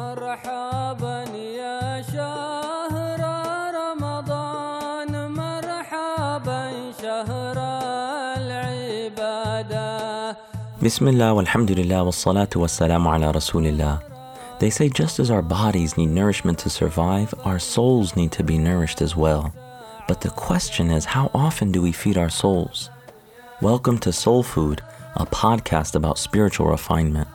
مرحبا يا شهر رمضان مرحبا شهر العبادة Bismillah, walhamdulillah, wassalatu wassalamu ala rasulillah. They say just as our bodies need nourishment to survive, our souls need to be nourished as well. But the question is, how often do we feed our souls? Welcome to Soul Food, a podcast about spiritual refinement.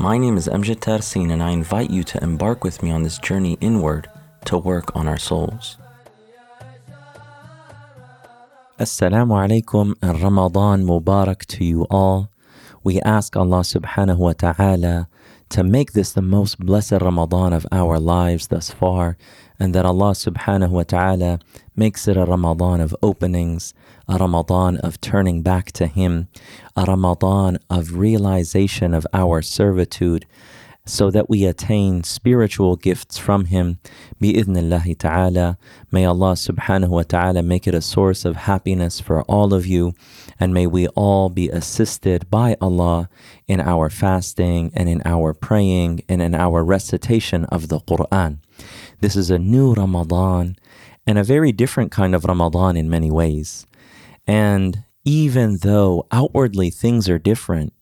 My name is Amjad Tarsin, and I invite you to embark with me on this journey inward to work on our souls. Assalamu alaikum and Ramadan Mubarak to you all. We ask Allah subhanahu wa ta'ala to make this the most blessed Ramadan of our lives thus far, and that Allah subhanahu wa ta'ala makes it a Ramadan of openings, a Ramadan of turning back to Him, a Ramadan of realization of our servitude, so that we attain spiritual gifts from Him. Bi'idhnillahi ta'ala. May Allah subhanahu wa ta'ala make it a source of happiness for all of you, and may we all be assisted by Allah in our fasting and in our praying and in our recitation of the Quran. This is a new Ramadan and a very different kind of Ramadan in many ways. And even though outwardly things are different,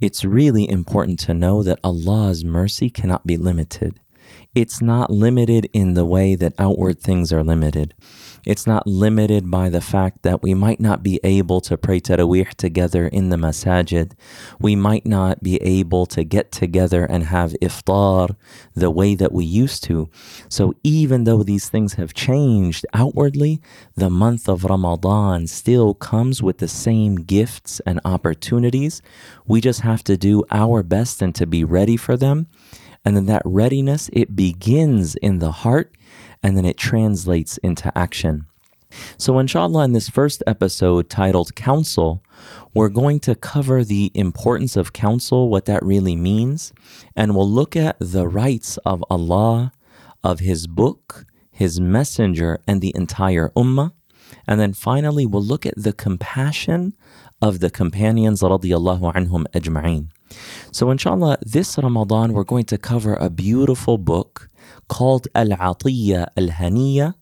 it's really important to know that Allah's mercy cannot be limited. It's not limited in the way that outward things are limited. It's not limited by the fact that we might not be able to pray Taraweeh together in the masajid. We might not be able to get together and have iftar the way that we used to. So even though these things have changed outwardly, the month of Ramadan still comes with the same gifts and opportunities. We just have to do our best and to be ready for them. And then that readiness, it begins in the heart and then it translates into action. So, inshallah, in this first episode titled Counsel, we're going to cover the importance of counsel, what that really means, and we'll look at the rights of Allah, of His book, His messenger, and the entire Ummah. And then finally, we'll look at the compassion of the companions, radiallahu anhum ajma'een. So, inshallah, this Ramadan, we're going to cover a beautiful book called Al-Atiyya Al-Haniyya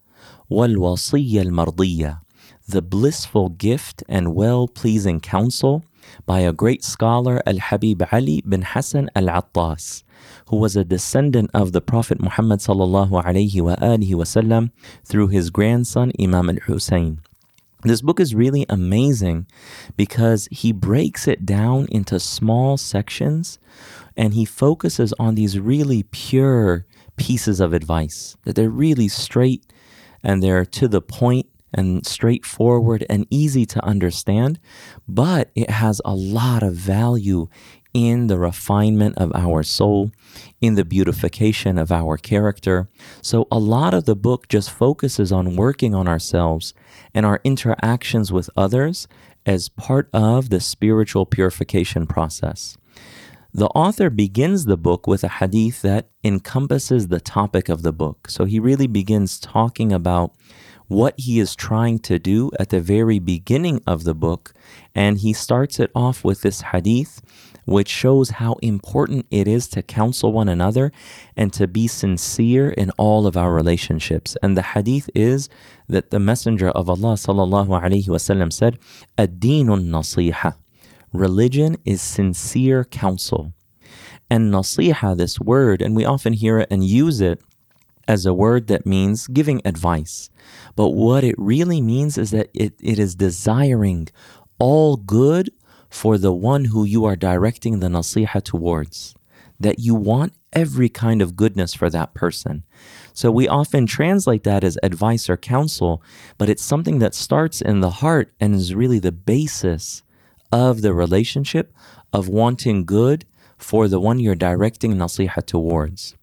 Wal-Wasiyya Al-Mardiyya, the blissful gift and well-pleasing counsel by a great scholar Al-Habib Ali bin Hassan Al-Attas, who was a descendant of the Prophet Muhammad sallallahu alayhi wa alihi wasallam through his grandson Imam Al-Hussein. This book is really amazing because he breaks it down into small sections and he focuses on these really pure pieces of advice that they're really straight and they're to the point and straightforward and easy to understand, but it has a lot of value in the refinement of our soul, in the beautification of our character. So, a lot of the book just focuses on working on ourselves and our interactions with others as part of the spiritual purification process. The author begins the book with a hadith that encompasses the topic of the book. So he really begins talking about what he is trying to do at the very beginning of the book. And he starts it off with this hadith, which shows how important it is to counsel one another and to be sincere in all of our relationships. And the hadith is that the Messenger of Allah sallallahu said, "Ad-dinun nasiha." Religion is sincere counsel. And nasiha, this word, and we often hear it and use it as a word that means giving advice. But what it really means is that it, it is desiring all good for the one who you are directing the nasiha towards. That you want every kind of goodness for that person. So we often translate that as advice or counsel, but it's something that starts in the heart and is really the basis of the relationship of wanting good for the one you're directing nasiha towards.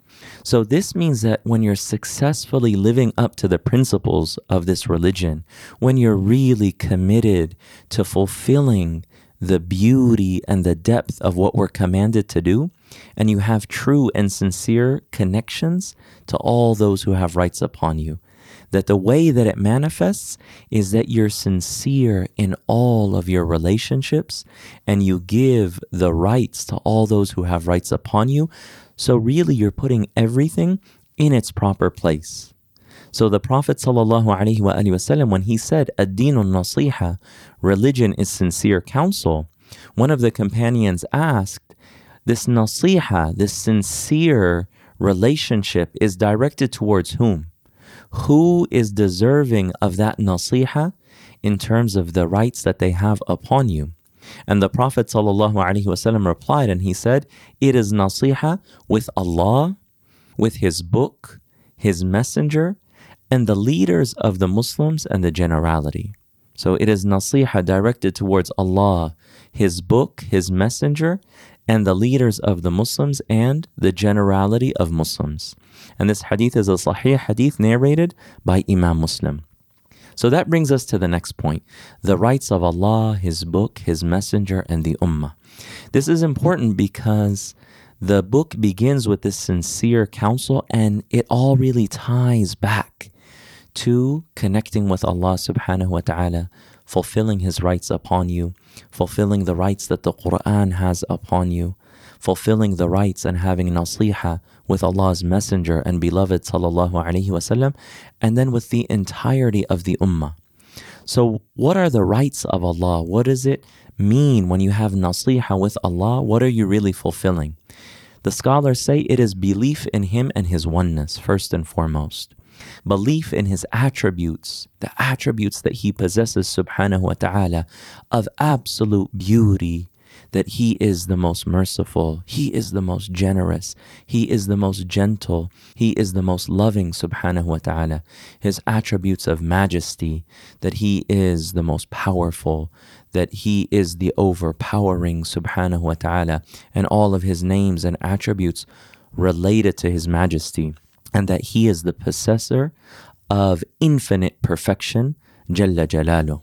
So, this means that when you're successfully living up to the principles of this religion, when you're really committed to fulfilling the beauty and the depth of what we're commanded to do, and you have true and sincere connections to all those who have rights upon you, that the way that it manifests is that you're sincere in all of your relationships and you give the rights to all those who have rights upon you. So, really, you're putting everything in its proper place. So the Prophet ﷺ, when he said, Ad-dinun nasiha, religion is sincere counsel, one of the companions asked, this nasiha, this sincere relationship is directed towards whom? Who is deserving of that nasiha in terms of the rights that they have upon you? And the Prophet ﷺ replied and he said, It is nasiha with Allah, with His book, His messenger, and the leaders of the Muslims and the generality. So it is nasiha directed towards Allah, His book, His messenger, and the leaders of the Muslims and the generality of Muslims. And this hadith is a sahih hadith narrated by Imam Muslim. So that brings us to the next point the rights of Allah, His book, His messenger, and the Ummah. This is important because the book begins with this sincere counsel and it all really ties back to connecting with Allah subhanahu wa ta'ala, fulfilling His rights upon you, fulfilling the rights that the Quran has upon you, fulfilling the rights and having nasiha with Allah's Messenger and beloved sallallahu alaihi wasallam, and then with the entirety of the ummah. So, what are the rights of Allah? What does it mean when you have nasiha with Allah? What are you really fulfilling? The scholars say it is belief in Him and His oneness, first and foremost belief in his attributes, the attributes that he possesses, subhanahu wa ta'ala, of absolute beauty, that he is the most merciful, he is the most generous, he is the most gentle, he is the most loving, subhanahu wa ta'ala. His attributes of majesty, that he is the most powerful, that he is the overpowering, subhanahu wa ta'ala, and all of his names and attributes related to his majesty and that He is the possessor of infinite perfection, Jalla Jalalu.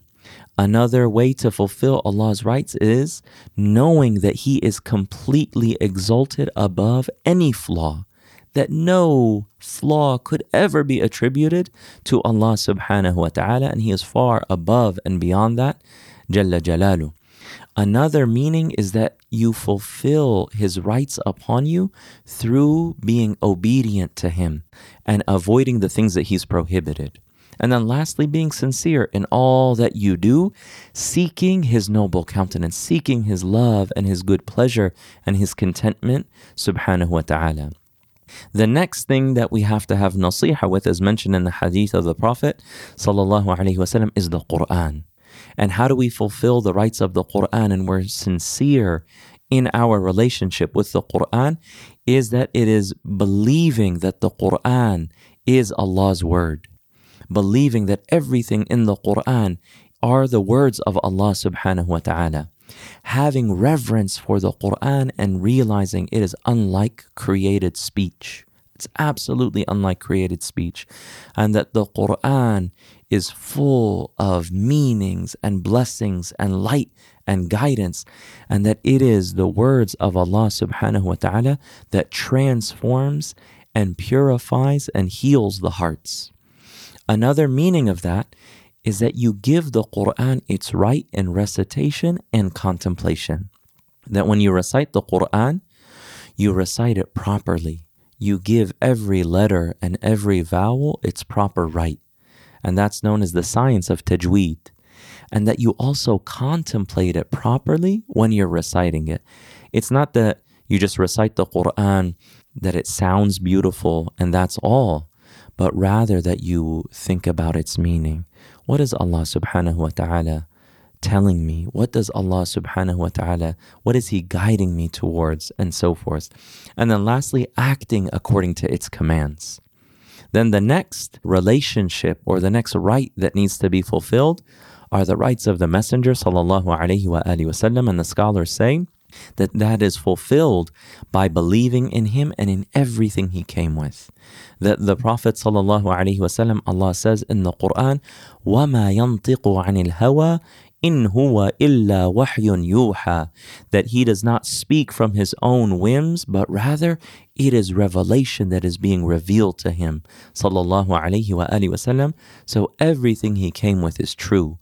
Another way to fulfill Allah's rights is knowing that He is completely exalted above any flaw, that no flaw could ever be attributed to Allah subhanahu wa ta'ala, and He is far above and beyond that, Jalla Jalalu. Another meaning is that you fulfill his rights upon you through being obedient to him and avoiding the things that he's prohibited. And then lastly, being sincere in all that you do, seeking his noble countenance, seeking his love and his good pleasure and his contentment, subhanahu wa ta'ala. The next thing that we have to have nasiha with, as mentioned in the hadith of the Prophet, sallallahu alaihi wasallam, is the Quran. And how do we fulfill the rights of the Quran and we're sincere in our relationship with the Quran is that it is believing that the Quran is Allah's word. Believing that everything in the Quran are the words of Allah subhanahu wa ta'ala. Having reverence for the Quran and realizing it is unlike created speech. It's absolutely unlike created speech. And that the Quran is full of meanings and blessings and light and guidance, and that it is the words of Allah subhanahu wa ta'ala that transforms and purifies and heals the hearts. Another meaning of that is that you give the Quran its right in recitation and contemplation. That when you recite the Quran, you recite it properly. You give every letter and every vowel its proper right and that's known as the science of tajweed. And that you also contemplate it properly when you're reciting it. It's not that you just recite the Quran, that it sounds beautiful and that's all, but rather that you think about its meaning. What is Allah subhanahu wa ta'ala telling me? What does Allah subhanahu wa ta'ala, what is He guiding me towards, and so forth. And then lastly, acting according to its commands. Then the next relationship or the next right that needs to be fulfilled are the rights of the Messenger sallallahu alaihi wasallam, and the scholars say that that is fulfilled by believing in him and in everything he came with. That the Prophet sallallahu alaihi wasallam, Allah says in the Quran, وَمَا يَنطِقُ عَنِ الْهَوَى in huwa illa wahyun yuha, that he does not speak from his own whims, but rather it is revelation that is being revealed to him. Sallallahu alayhi wa alihi wasallam. So everything he came with is true.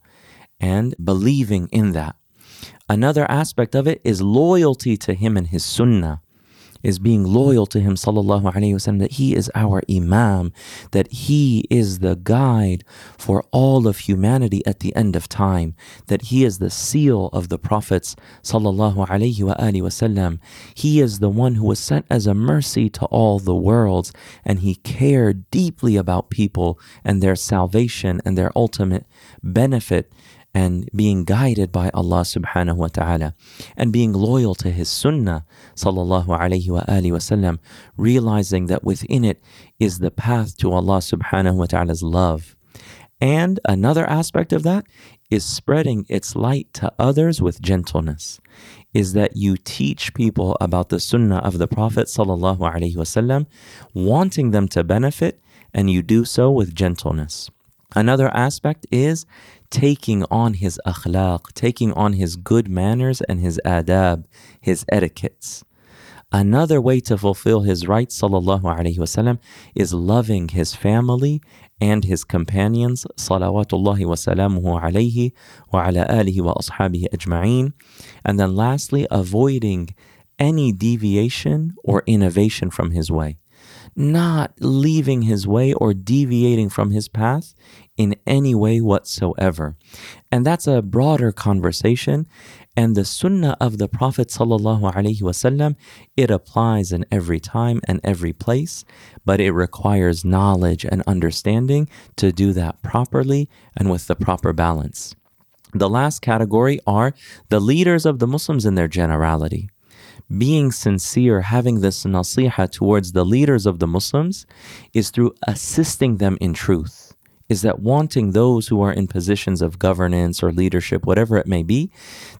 And believing in that. Another aspect of it is loyalty to him and his sunnah is being loyal to him sallallahu alaihi wasallam that he is our imam that he is the guide for all of humanity at the end of time that he is the seal of the prophets sallallahu alaihi wasallam. He is the one who was sent as a mercy to all the worlds and he cared deeply about people and their salvation and their ultimate benefit and being guided by Allah subhanahu wa ta'ala and being loyal to his sunnah sallallahu alayhi wa alihi wasallam realizing that within it is the path to Allah subhanahu wa ta'ala's love. And another aspect of that is spreading its light to others with gentleness is that you teach people about the sunnah of the prophet sallallahu alaihi wasallam wanting them to benefit and you do so with gentleness. Another aspect is taking on his akhlaq, taking on his good manners and his adab, his etiquettes. Another way to fulfill his rights, sallallahu wasallam, is loving his family and his companions, salawatullahi wa alayhi wa ala alihi wa ashabihi ajma'een. And then lastly, avoiding any deviation or innovation from his way not leaving his way or deviating from his path in any way whatsoever. And that's a broader conversation. And the sunnah of the Prophet wasallam, it applies in every time and every place, but it requires knowledge and understanding to do that properly and with the proper balance. The last category are the leaders of the Muslims in their generality being sincere, having this nasiha towards the leaders of the Muslims is through assisting them in truth. Is that wanting those who are in positions of governance or leadership, whatever it may be,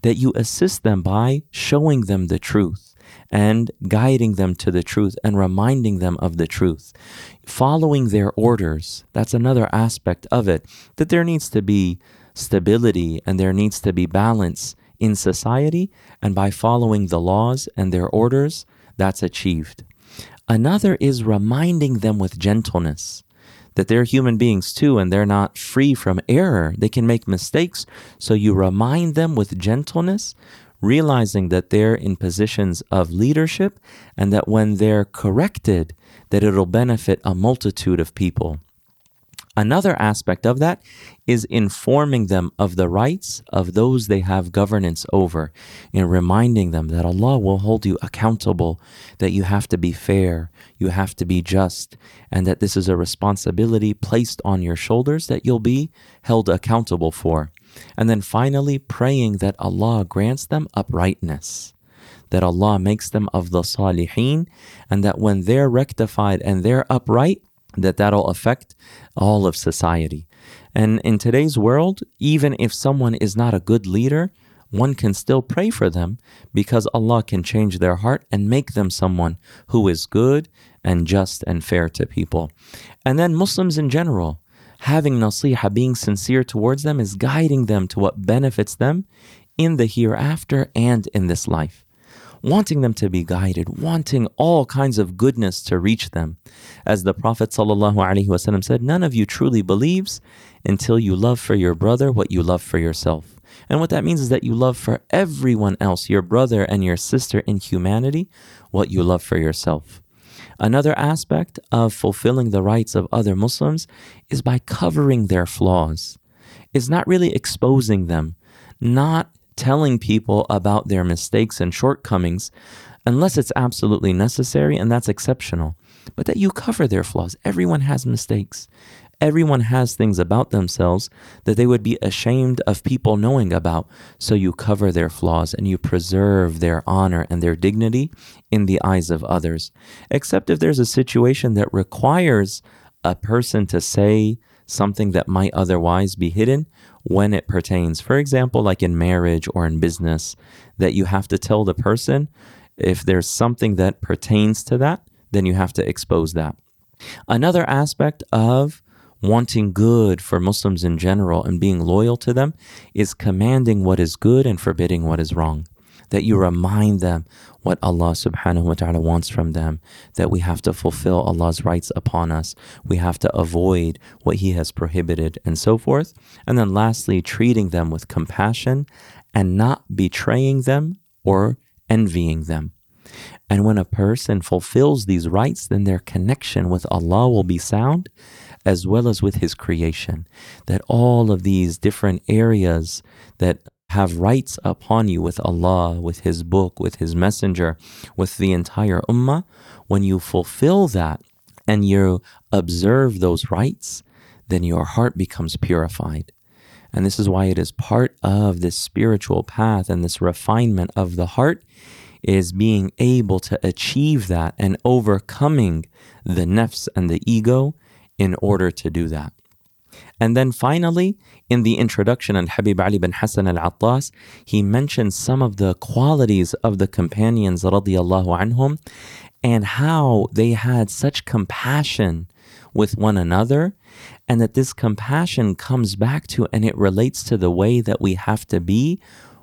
that you assist them by showing them the truth and guiding them to the truth and reminding them of the truth. Following their orders, that's another aspect of it, that there needs to be stability and there needs to be balance in society, and by following the laws and their orders, that's achieved. Another is reminding them with gentleness that they're human beings too and they're not free from error. They can make mistakes. So you remind them with gentleness, realizing that they're in positions of leadership and that when they're corrected, that it'll benefit a multitude of people. Another aspect of that is informing them of the rights of those they have governance over, and reminding them that Allah will hold you accountable, that you have to be fair, you have to be just, and that this is a responsibility placed on your shoulders that you'll be held accountable for. And then finally, praying that Allah grants them uprightness that Allah makes them of the salihin, and that when they're rectified and they're upright, that that'll affect all of society. And in today's world, even if someone is not a good leader, one can still pray for them because Allah can change their heart and make them someone who is good and just and fair to people. And then Muslims in general, having nasiha, being sincere towards them, is guiding them to what benefits them in the hereafter and in this life wanting them to be guided, wanting all kinds of goodness to reach them. As the Prophet ﷺ said, none of you truly believes until you love for your brother what you love for yourself. And what that means is that you love for everyone else, your brother and your sister in humanity, what you love for yourself. Another aspect of fulfilling the rights of other Muslims is by covering their flaws. Is not really exposing them, not telling people about their mistakes and shortcomings unless it's absolutely necessary, and that's exceptional. But that you cover their flaws. Everyone has mistakes. Everyone has things about themselves that they would be ashamed of people knowing about. So you cover their flaws and you preserve their honor and their dignity in the eyes of others. Except if there's a situation that requires a person to say something that might otherwise be hidden, when it pertains. For example, like in marriage or in business, that you have to tell the person if there's something that pertains to that, then you have to expose that. Another aspect of wanting good for Muslims in general and being loyal to them is commanding what is good and forbidding what is wrong. That you remind them what Allah subhanahu wa ta'ala wants from them, that we have to fulfill Allah's rights upon us, we have to avoid what He has prohibited, and so forth. And then lastly, treating them with compassion and not betraying them or envying them. And when a person fulfills these rights, then their connection with Allah will be sound as well as with His creation. That all of these different areas that have rights upon you with Allah, with His book, with His messenger, with the entire ummah, when you fulfill that and you observe those rights, then your heart becomes purified. And this is why it is part of this spiritual path and this refinement of the heart is being able to achieve that and overcoming the nafs and the ego in order to do that. And then finally, in the introduction, Al Habib Ali bin Hassan al Attas, he mentions some of the qualities of the companions radiallahu anhum and how they had such compassion with one another, and that this compassion comes back to and it relates to the way that we have to be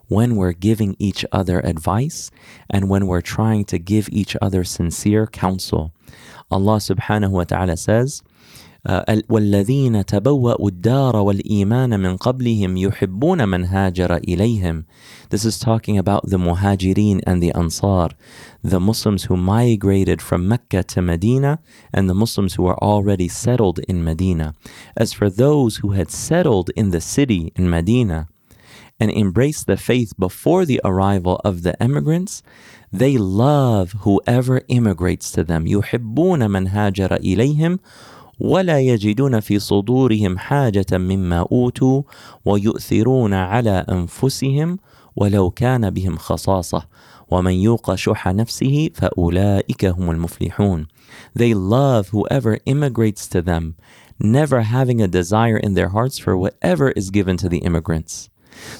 when we're giving each other advice and when we're trying to give each other sincere counsel. Allah subhanahu wa ta'ala says, والذين تبوأوا الدار والإيمان من قبلهم يحبون من هاجر إليهم. This is talking about the Muhajirin and the Ansar, the Muslims who migrated from Mecca to Medina and the Muslims who are already settled in Medina. As for those who had settled in the city in Medina, and embrace the faith before the arrival of the immigrants, they love whoever immigrates to them. يحبون من هاجر إليهم ولا يجدون في صدورهم حاجة مما أوتوا ويؤثرون على أنفسهم ولو كان بهم خصاصة ومن يوق شح نفسه فأولئك هم المفلحون. They love whoever immigrates to them, never having a desire in their hearts for whatever is given to the immigrants.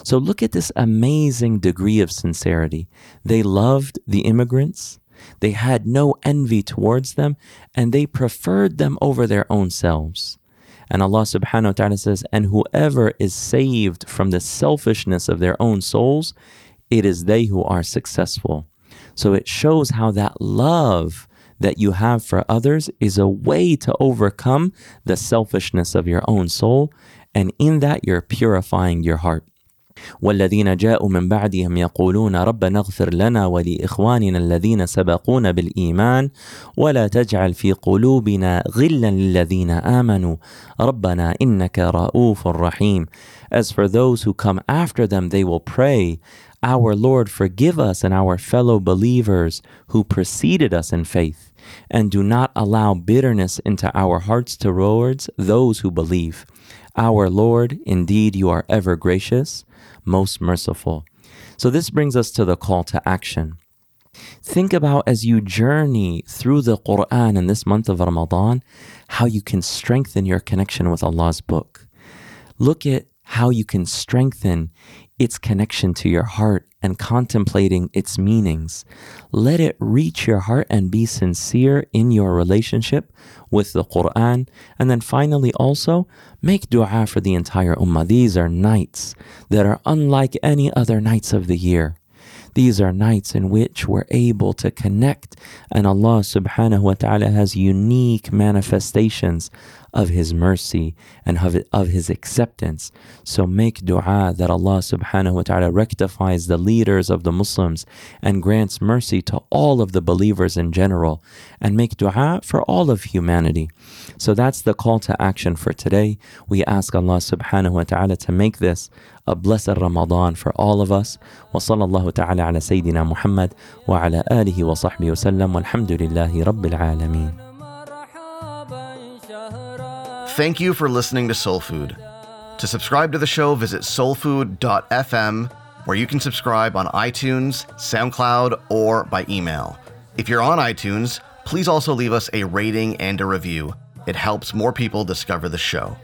So look at this amazing degree of sincerity. They loved the immigrants, they had no envy towards them, and they preferred them over their own selves. And Allah subhanahu wa ta'ala says, And whoever is saved from the selfishness of their own souls, it is they who are successful. So it shows how that love that you have for others is a way to overcome the selfishness of your own soul. And in that, you're purifying your heart. والذين جاءوا من بعدهم يقولون ربنا اغفر لنا ولإخواننا الذين سبقونا بالإيمان ولا تجعل في قلوبنا غلا للذين آمنوا ربنا إنك رؤوف رحيم As for those who come after them, they will pray, Our Lord, forgive us and our fellow believers who preceded us in faith, and do not allow bitterness into our hearts towards those who believe. Our Lord, indeed, you are ever gracious, most merciful. So, this brings us to the call to action. Think about as you journey through the Quran in this month of Ramadan, how you can strengthen your connection with Allah's book. Look at how you can strengthen its connection to your heart and contemplating its meanings. Let it reach your heart and be sincere in your relationship with the Quran. And then finally, also make dua for the entire ummah. These are nights that are unlike any other nights of the year. These are nights in which we're able to connect, and Allah subhanahu wa ta'ala has unique manifestations of His mercy and of His acceptance. So make dua that Allah subhanahu wa ta'ala rectifies the leaders of the Muslims and grants mercy to all of the believers in general, and make dua for all of humanity. So that's the call to action for today. We ask Allah subhanahu wa ta'ala to make this a blessed Ramadan for all of us. وصلى الله تعالى على سيدنا محمد وعلى آله وصحبه وسلم والحمد لله رب العالمين. Thank you for listening to Soul Food. To subscribe to the show, visit soulfood.fm, where you can subscribe on iTunes, SoundCloud, or by email. If you're on iTunes, please also leave us a rating and a review. It helps more people discover the show.